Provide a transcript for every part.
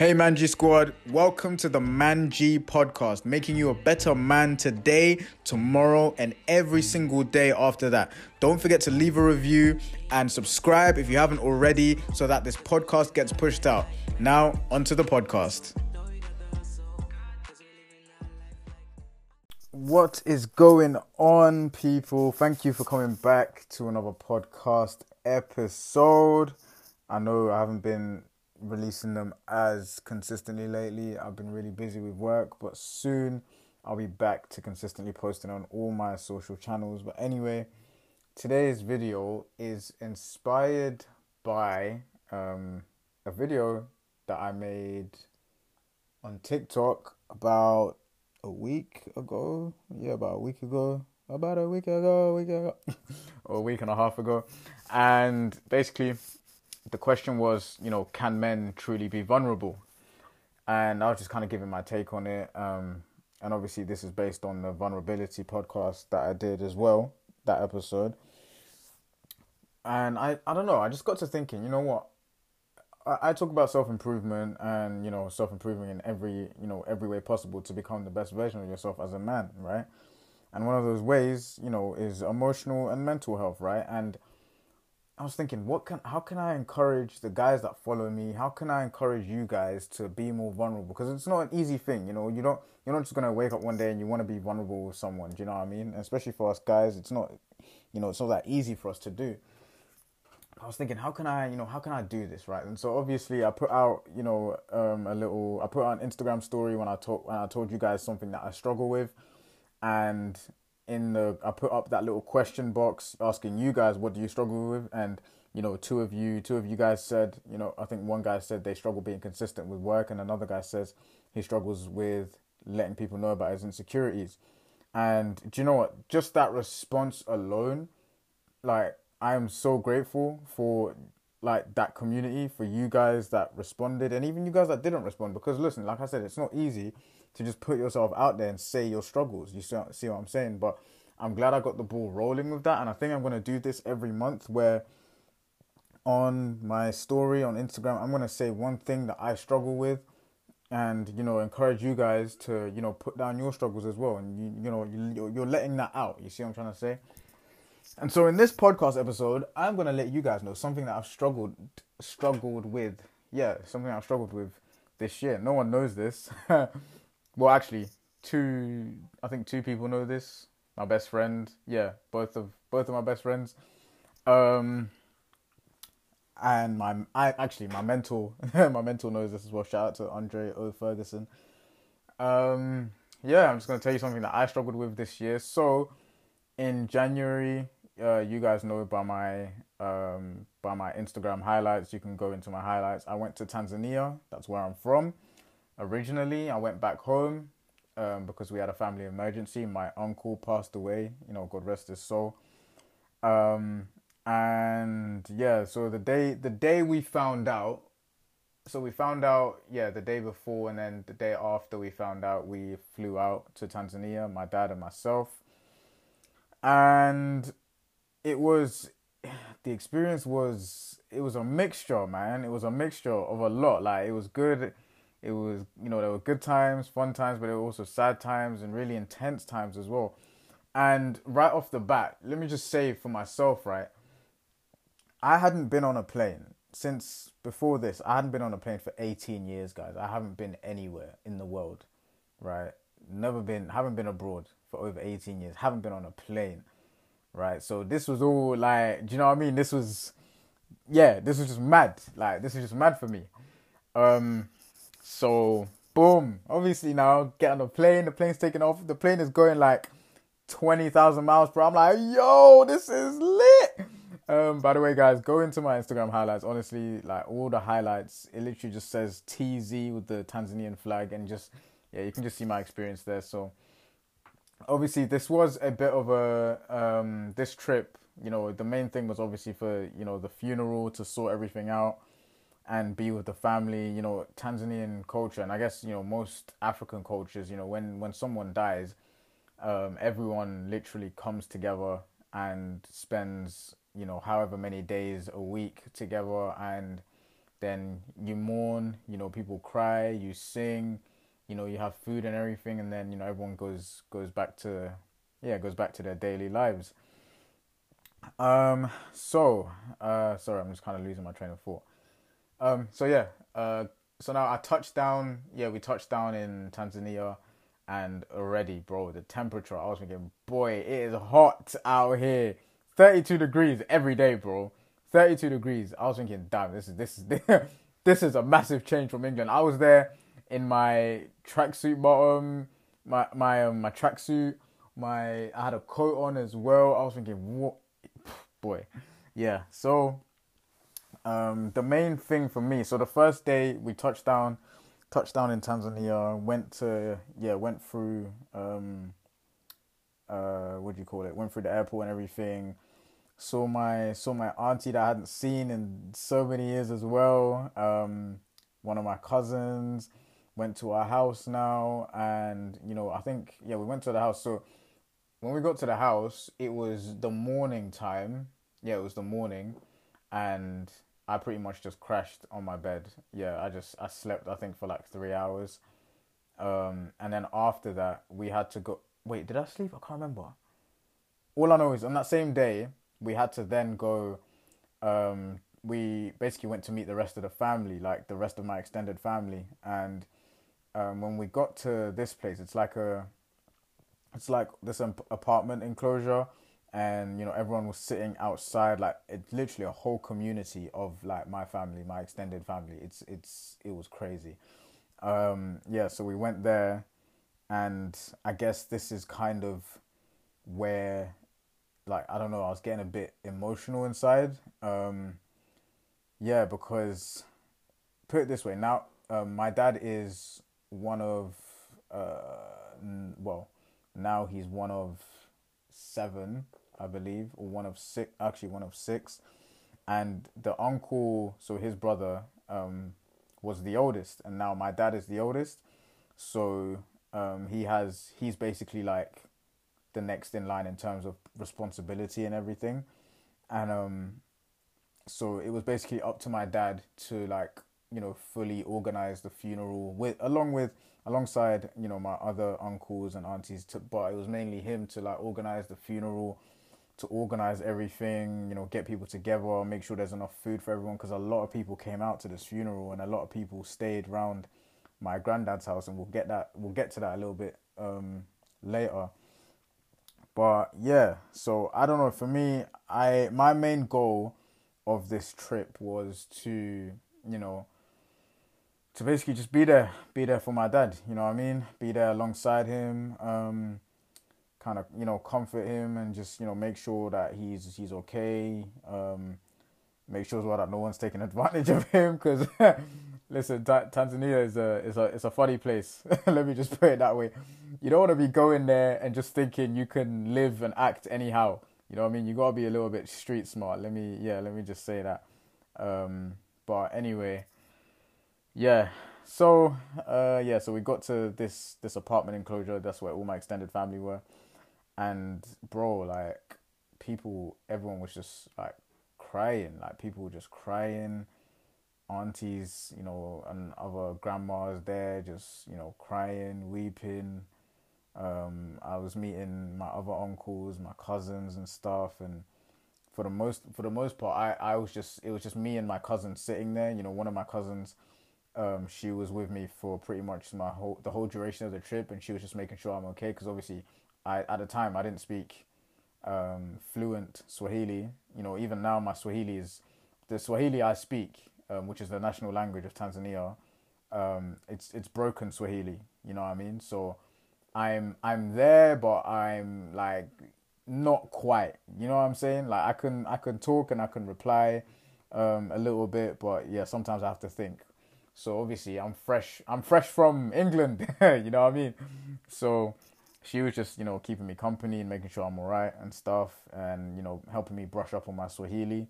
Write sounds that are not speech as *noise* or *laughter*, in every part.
Hey Manji Squad, welcome to the Manji podcast, making you a better man today, tomorrow, and every single day after that. Don't forget to leave a review and subscribe if you haven't already so that this podcast gets pushed out. Now, onto the podcast. What is going on, people? Thank you for coming back to another podcast episode. I know I haven't been releasing them as consistently lately. I've been really busy with work, but soon I'll be back to consistently posting on all my social channels. But anyway, today's video is inspired by um, a video that I made on TikTok about a week ago. Yeah, about a week ago. About a week ago, a week ago, or *laughs* a week and a half ago. And basically, the question was, you know, can men truly be vulnerable? And I was just kind of giving my take on it. Um, and obviously, this is based on the vulnerability podcast that I did as well, that episode. And I, I don't know, I just got to thinking, you know what? I, I talk about self improvement and, you know, self improvement in every, you know, every way possible to become the best version of yourself as a man, right? And one of those ways, you know, is emotional and mental health, right? And I was thinking, what can, how can I encourage the guys that follow me? How can I encourage you guys to be more vulnerable? Because it's not an easy thing, you know. You don't, you're not just gonna wake up one day and you want to be vulnerable with someone. Do you know what I mean? Especially for us guys, it's not, you know, it's not that easy for us to do. I was thinking, how can I, you know, how can I do this, right? And so obviously, I put out, you know, um, a little, I put out an Instagram story when I talk, when I told you guys something that I struggle with, and in the I put up that little question box asking you guys what do you struggle with? And you know two of you two of you guys said you know I think one guy said they struggle being consistent with work and another guy says he struggles with letting people know about his insecurities. And do you know what? Just that response alone like I am so grateful for like that community for you guys that responded and even you guys that didn't respond. Because listen like I said it's not easy to just put yourself out there and say your struggles. You see, what I'm saying? But I'm glad I got the ball rolling with that, and I think I'm gonna do this every month where on my story on Instagram I'm gonna say one thing that I struggle with, and you know encourage you guys to you know put down your struggles as well, and you you know you're letting that out. You see what I'm trying to say? And so in this podcast episode, I'm gonna let you guys know something that I've struggled struggled with. Yeah, something I've struggled with this year. No one knows this. *laughs* Well, actually, two. I think two people know this. My best friend. Yeah, both of both of my best friends. Um, and my I actually my mentor *laughs* my mentor knows this as well. Shout out to Andre O Ferguson. Um, yeah, I'm just gonna tell you something that I struggled with this year. So, in January, uh, you guys know by my um by my Instagram highlights. You can go into my highlights. I went to Tanzania. That's where I'm from originally. I went back home um, because we had a family emergency. My uncle passed away. You know, God rest his soul. Um, and yeah, so the day the day we found out, so we found out yeah the day before, and then the day after we found out, we flew out to Tanzania. My dad and myself, and it was *sighs* the experience was it was a mixture, man. It was a mixture of a lot. Like it was good it was, you know, there were good times, fun times, but there were also sad times and really intense times as well. And right off the bat, let me just say for myself, right? I hadn't been on a plane since before this. I hadn't been on a plane for 18 years, guys. I haven't been anywhere in the world, right? Never been, haven't been abroad for over 18 years. Haven't been on a plane, right? So this was all like, do you know what I mean? This was, yeah, this was just mad. Like, this is just mad for me. Um, so boom, obviously now get on the plane. The plane's taking off. The plane is going like twenty thousand miles per. I'm like, yo, this is lit. Um, by the way, guys, go into my Instagram highlights. Honestly, like all the highlights, it literally just says TZ with the Tanzanian flag, and just yeah, you can just see my experience there. So obviously, this was a bit of a um, this trip. You know, the main thing was obviously for you know the funeral to sort everything out and be with the family. You know, Tanzanian culture, and I guess you know most African cultures. You know, when when someone dies, um, everyone literally comes together and spends you know however many days a week together and then you mourn, you know, people cry, you sing, you know, you have food and everything, and then you know everyone goes goes back to yeah goes back to their daily lives. Um. So, uh, sorry, I'm just kind of losing my train of thought. Um. So yeah. Uh. So now I touched down. Yeah, we touched down in Tanzania, and already, bro, the temperature. I was thinking, boy, it is hot out here. 32 degrees every day, bro. 32 degrees. I was thinking, damn, this is this is *laughs* this is a massive change from England. I was there in my tracksuit bottom, my my um, my tracksuit, my I had a coat on as well. I was thinking, what, *sighs* boy, yeah. So, um, the main thing for me. So the first day we touched down, touched down in Tanzania. Went to yeah, went through um, uh, what do you call it? Went through the airport and everything saw my saw my auntie that I hadn't seen in so many years as well. Um, one of my cousins went to our house now, and you know I think yeah we went to the house. So when we got to the house, it was the morning time. Yeah, it was the morning, and I pretty much just crashed on my bed. Yeah, I just I slept I think for like three hours, um, and then after that we had to go. Wait, did I sleep? I can't remember. All I know is on that same day we had to then go. Um, we basically went to meet the rest of the family, like the rest of my extended family, and um, when we got to this place, it's like a, it's like this apartment enclosure, and you know everyone was sitting outside, like it's literally a whole community of like my family, my extended family. It's it's it was crazy. Um, yeah, so we went there, and I guess this is kind of where like I don't know, I was getting a bit emotional inside. Um, yeah, because put it this way, now um, my dad is one of uh, well, now he's one of seven, I believe, or one of six. Actually, one of six, and the uncle, so his brother, um, was the oldest, and now my dad is the oldest. So um, he has he's basically like the next in line in terms of responsibility and everything. And um, so it was basically up to my dad to like you know fully organize the funeral with along with alongside you know my other uncles and aunties to, but it was mainly him to like organize the funeral to organize everything you know get people together make sure there's enough food for everyone because a lot of people came out to this funeral and a lot of people stayed around my granddad's house and we'll get that we'll get to that a little bit um, later but yeah, so I don't know. For me, I my main goal of this trip was to, you know, to basically just be there, be there for my dad. You know what I mean? Be there alongside him, um, kind of, you know, comfort him and just, you know, make sure that he's he's okay. Um, make sure as well that no one's taking *laughs* advantage of him because *laughs* listen, Tanzania is a is a it's a funny place. *laughs* Let me just put it that way. You don't want to be going there and just thinking you can live and act anyhow. You know what I mean? You gotta be a little bit street smart. Let me yeah, let me just say that. Um, but anyway, yeah. So uh, yeah, so we got to this this apartment enclosure. That's where all my extended family were, and bro, like people, everyone was just like crying. Like people were just crying aunties, you know, and other grandmas there, just you know, crying, weeping. Um, I was meeting my other uncles, my cousins, and stuff, and for the most for the most part, I I was just it was just me and my cousin sitting there. You know, one of my cousins, um, she was with me for pretty much my whole the whole duration of the trip, and she was just making sure I'm okay because obviously, I at the time I didn't speak um, fluent Swahili. You know, even now my Swahili is the Swahili I speak um, which is the national language of Tanzania, um, it's it's broken Swahili. You know what I mean? So I'm I'm there, but I'm like not quite. You know what I'm saying? Like I can I can talk and I can reply um, a little bit, but yeah, sometimes I have to think. So obviously I'm fresh. I'm fresh from England. *laughs* you know what I mean? So she was just you know keeping me company and making sure I'm alright and stuff, and you know helping me brush up on my Swahili.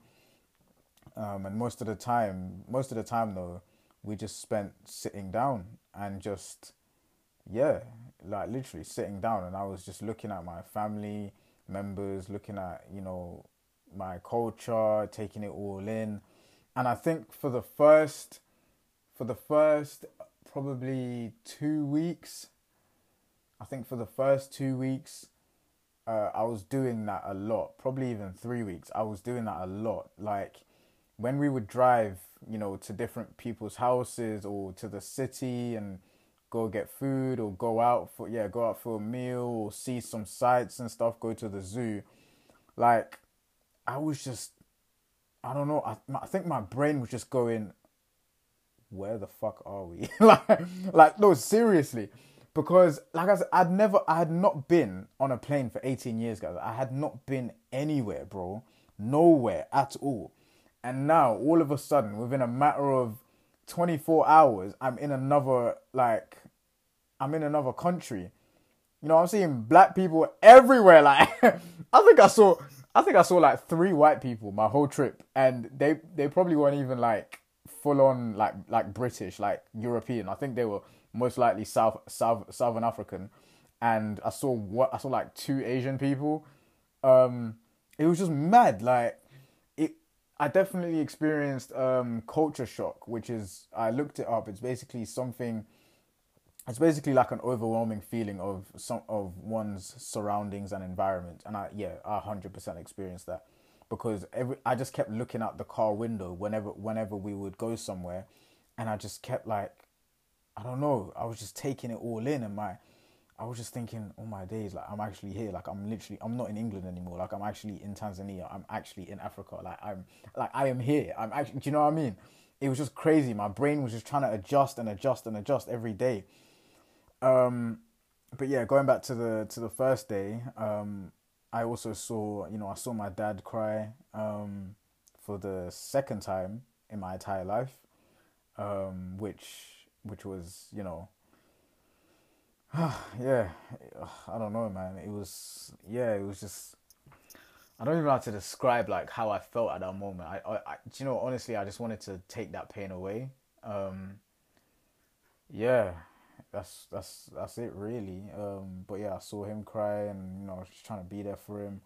Um, and most of the time, most of the time though, we just spent sitting down and just, yeah, like literally sitting down. And I was just looking at my family members, looking at, you know, my culture, taking it all in. and I think for the first, for the first probably two weeks, I think for the first two weeks, uh, I was doing that a lot. Probably even three weeks, I was doing that a lot. Like when we would drive, you know, to different people's houses or to the city and go get food or go out for yeah, go out for a meal or see some sights and stuff, go to the zoo. Like I was just I don't know, I I think my brain was just going where the fuck are we? *laughs* like like no, seriously. Because like I said, I'd never I had not been on a plane for 18 years, guys. I had not been anywhere, bro. Nowhere at all. And now, all of a sudden, within a matter of 24 hours, I'm in another, like, I'm in another country. You know, I'm seeing black people everywhere. *laughs* Like, I think I saw, I think I saw like three white people my whole trip, and they they probably weren't even like full on like like British, like European. I think they were most likely South South Southern African, and I saw what I saw like two Asian people. Um, it was just mad. Like it, I definitely experienced um, culture shock, which is I looked it up. It's basically something. It's basically like an overwhelming feeling of some of one's surroundings and environment, and I yeah, I hundred percent experienced that because every I just kept looking out the car window whenever whenever we would go somewhere, and I just kept like, I don't know, I was just taking it all in, and my I was just thinking, oh my days, like I'm actually here. Like I'm literally, I'm not in England anymore. Like I'm actually in Tanzania. I'm actually in Africa. Like I'm, like I am here. I'm actually, do you know what I mean? It was just crazy. My brain was just trying to adjust and adjust and adjust every day. Um, but yeah, going back to the to the first day, um, I also saw, you know, I saw my dad cry um, for the second time in my entire life, um, which which was, you know *sighs* yeah, I don't know, man. It was yeah, it was just I don't even know how to describe like how I felt at that moment. I, I, I you know, honestly, I just wanted to take that pain away. Um, yeah, that's that's that's it really. Um, but yeah, I saw him cry, and you know, just trying to be there for him.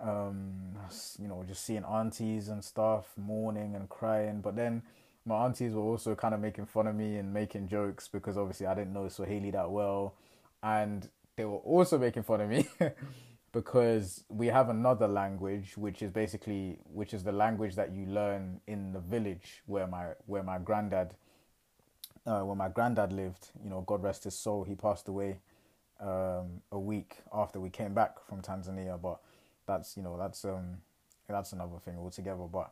Um, you know, just seeing aunties and stuff mourning and crying, but then my aunties were also kind of making fun of me and making jokes because obviously I didn't know Swahili that well, and they were also making fun of me *laughs* because we have another language which is basically which is the language that you learn in the village where my where my granddad uh, where my granddad lived. You know, God rest his soul. He passed away um, a week after we came back from Tanzania, but that's you know that's um that's another thing altogether. But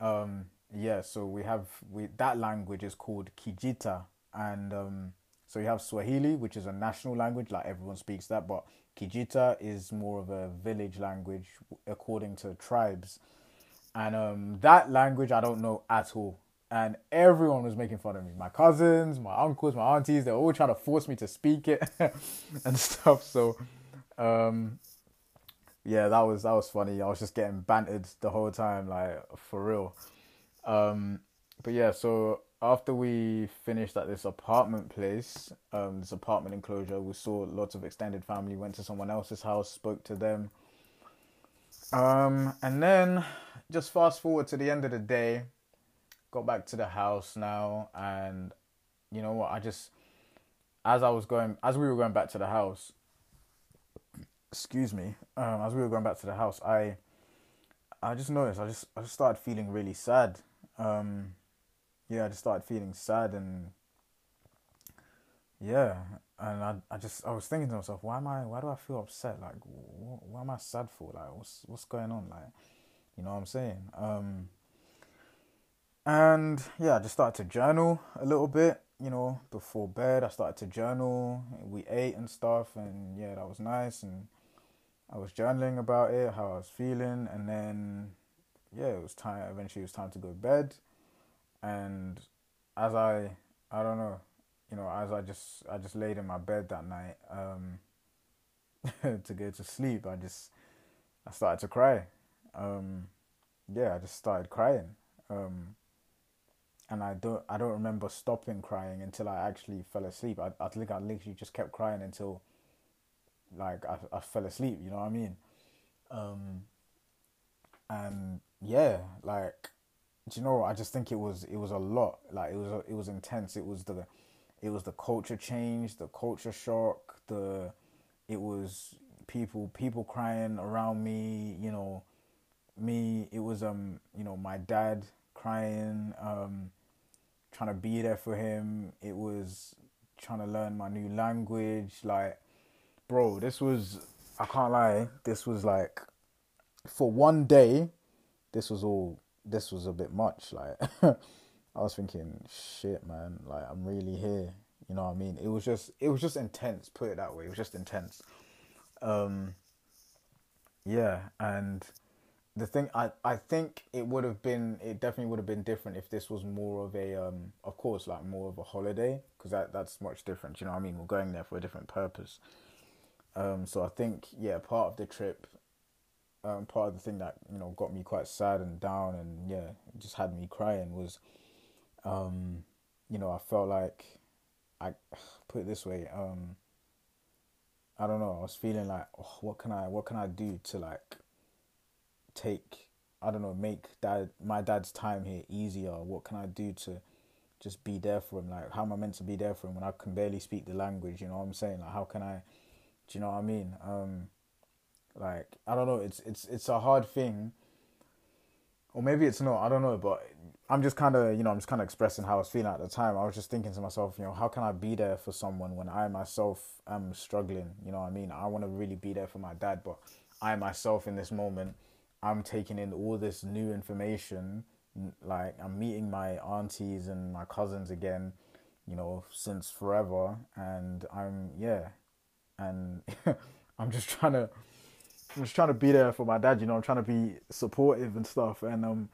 um yeah, so we have we that language is called Kijita, and um, so you have Swahili, which is a national language, like everyone speaks that, but Kijita is more of a village language according to tribes, and um, that language I don't know at all, and everyone was making fun of me. My cousins, my uncles, my aunties, they're all trying to force me to speak it *laughs* and stuff. So, um, yeah, that was that was funny. I was just getting bantered the whole time, like for real. Um, but yeah, so after we finished at this apartment place, um, this apartment enclosure, we saw lots of extended family. Went to someone else's house, spoke to them. Um, and then just fast forward to the end of the day, got back to the house now, and you know what? I just, as I was going, as we were going back to the house, excuse me, um, as we were going back to the house, I, I just noticed, I just, I just started feeling really sad um, yeah, I just started feeling sad and yeah, and I I just I was thinking to myself, why am I why do I feel upset? Like, what, what am I sad for? Like, what's what's going on? Like, you know what I'm saying? Um, and yeah, I just started to journal a little bit. You know, before bed, I started to journal. We ate and stuff, and yeah, that was nice. And I was journaling about it, how I was feeling, and then yeah, it was time. Eventually, it was time to go to bed, and as I, I don't know, you know, as I just, I just laid in my bed that night um, *laughs* to go to sleep. I just, I started to cry. Um, yeah, I just started crying, um, and I don't, I don't remember stopping crying until I actually fell asleep. I, I think I literally just kept crying until, like, I, I fell asleep. You know what I mean? Um, and yeah, like do you know? I just think it was it was a lot. Like it was it was intense. It was the it was the culture change, the culture shock, the it was people people crying around me. You know, me. It was um you know my dad crying, um, trying to be there for him. It was trying to learn my new language. Like, bro, this was I can't lie. This was like for one day. This was all. This was a bit much. Like, *laughs* I was thinking, shit, man. Like, I'm really here. You know what I mean? It was just. It was just intense. Put it that way. It was just intense. Um. Yeah, and the thing I, I think it would have been it definitely would have been different if this was more of a um of course like more of a holiday because that that's much different you know what I mean we're going there for a different purpose um so I think yeah part of the trip um part of the thing that you know got me quite sad and down and yeah just had me crying was um you know I felt like I *sighs* put it this way um I don't know I was feeling like oh, what can I what can I do to like take I don't know make dad my dad's time here easier? What can I do to just be there for him? Like how am I meant to be there for him when I can barely speak the language? You know what I'm saying? Like how can I? Do you know what I mean? Like I don't know. It's it's it's a hard thing, or maybe it's not. I don't know, but I'm just kind of you know I'm just kind of expressing how I was feeling at the time. I was just thinking to myself, you know, how can I be there for someone when I myself am struggling? You know what I mean? I want to really be there for my dad, but I myself in this moment I'm taking in all this new information. Like I'm meeting my aunties and my cousins again, you know, since forever, and I'm yeah, and *laughs* I'm just trying to, I'm just trying to be there for my dad. You know, I'm trying to be supportive and stuff, and um,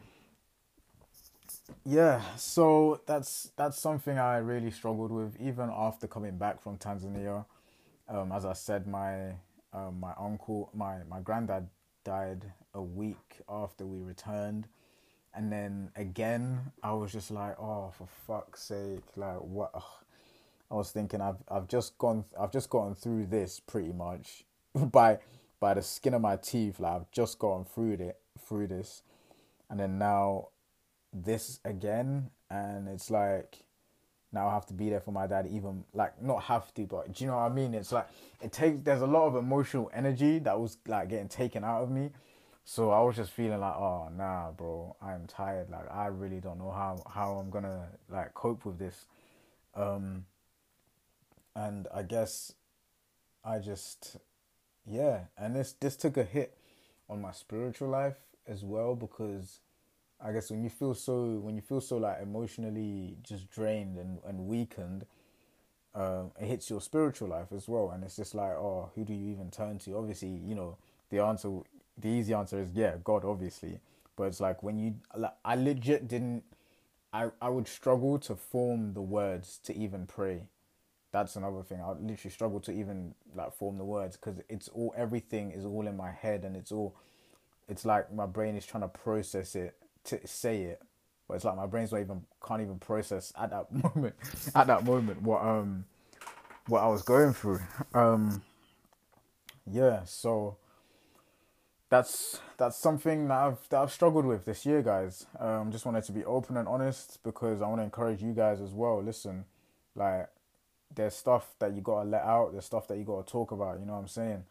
yeah. So that's that's something I really struggled with, even after coming back from Tanzania. Um, as I said, my um, my uncle, my my granddad died a week after we returned. And then again, I was just like, oh, for fuck's sake, like what? Ugh. I was thinking, I've I've just gone, I've just gotten through this pretty much *laughs* by by the skin of my teeth. Like I've just gone through it, through this, and then now this again, and it's like now I have to be there for my dad. Even like not have to, but do you know what I mean? It's like it takes. There's a lot of emotional energy that was like getting taken out of me so I was just feeling like, oh nah, bro, I'm tired. Like I really don't know how how I'm gonna like cope with this. Um, and I guess I just yeah, and this this took a hit on my spiritual life as well because I guess when you feel so when you feel so like emotionally just drained and, and weakened, um, it hits your spiritual life as well, and it's just like, oh, who do you even turn to? Obviously, you know, the answer the easy answer is yeah, God, obviously. But it's like when you, like, I legit didn't, I, I would struggle to form the words to even pray. That's another thing. I literally struggle to even like form the words because it's all, everything is all in my head and it's all, it's like my brain is trying to process it to say it. But it's like my brain's not even, can't even process at that *laughs* moment, at that moment what, um, what I was going through. Um, yeah, so that's that's something that I've that I've struggled with this year, guys. Um, just wanted to be open and honest because I want to encourage you guys as well. Listen, like there's stuff that you gotta let out. There's stuff that you gotta talk about. You know what I'm saying?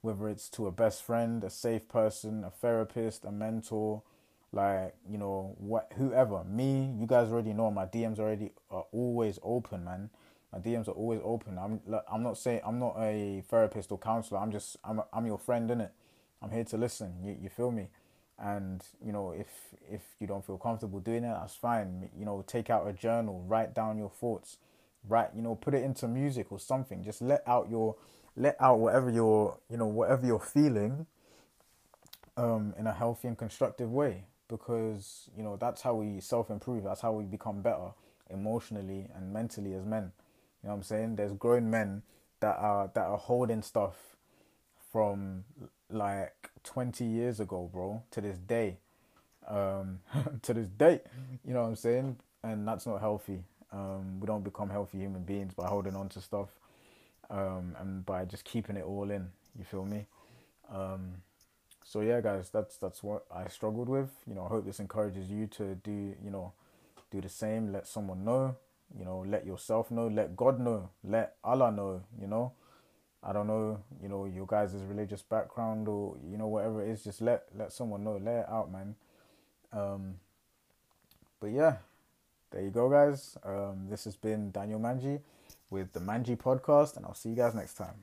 Whether it's to a best friend, a safe person, a therapist, a mentor, like you know what, whoever. Me, you guys already know my DMs already are always open, man. My DMs are always open. I'm I'm not saying I'm not a therapist or counselor. I'm just I'm I'm your friend, innit? I'm here to listen. You, you feel me? And you know, if if you don't feel comfortable doing it, that's fine. You know, take out a journal, write down your thoughts, write. You know, put it into music or something. Just let out your let out whatever you're you know whatever you're feeling um, in a healthy and constructive way because you know that's how we self improve. That's how we become better emotionally and mentally as men. You know what I'm saying? There's grown men that are that are holding stuff from like 20 years ago, bro, to this day. Um, *laughs* to this day, you know what I'm saying? And that's not healthy. Um, we don't become healthy human beings by holding on to stuff um, and by just keeping it all in. You feel me? Um, so yeah, guys, that's that's what I struggled with. You know, I hope this encourages you to do you know do the same. Let someone know. You know, let yourself know. Let God know. Let Allah know. You know. I don't know, you know, your guys' religious background or you know whatever it is. Just let let someone know, let it out, man. Um, but yeah, there you go, guys. Um, this has been Daniel Manji with the Manji Podcast, and I'll see you guys next time.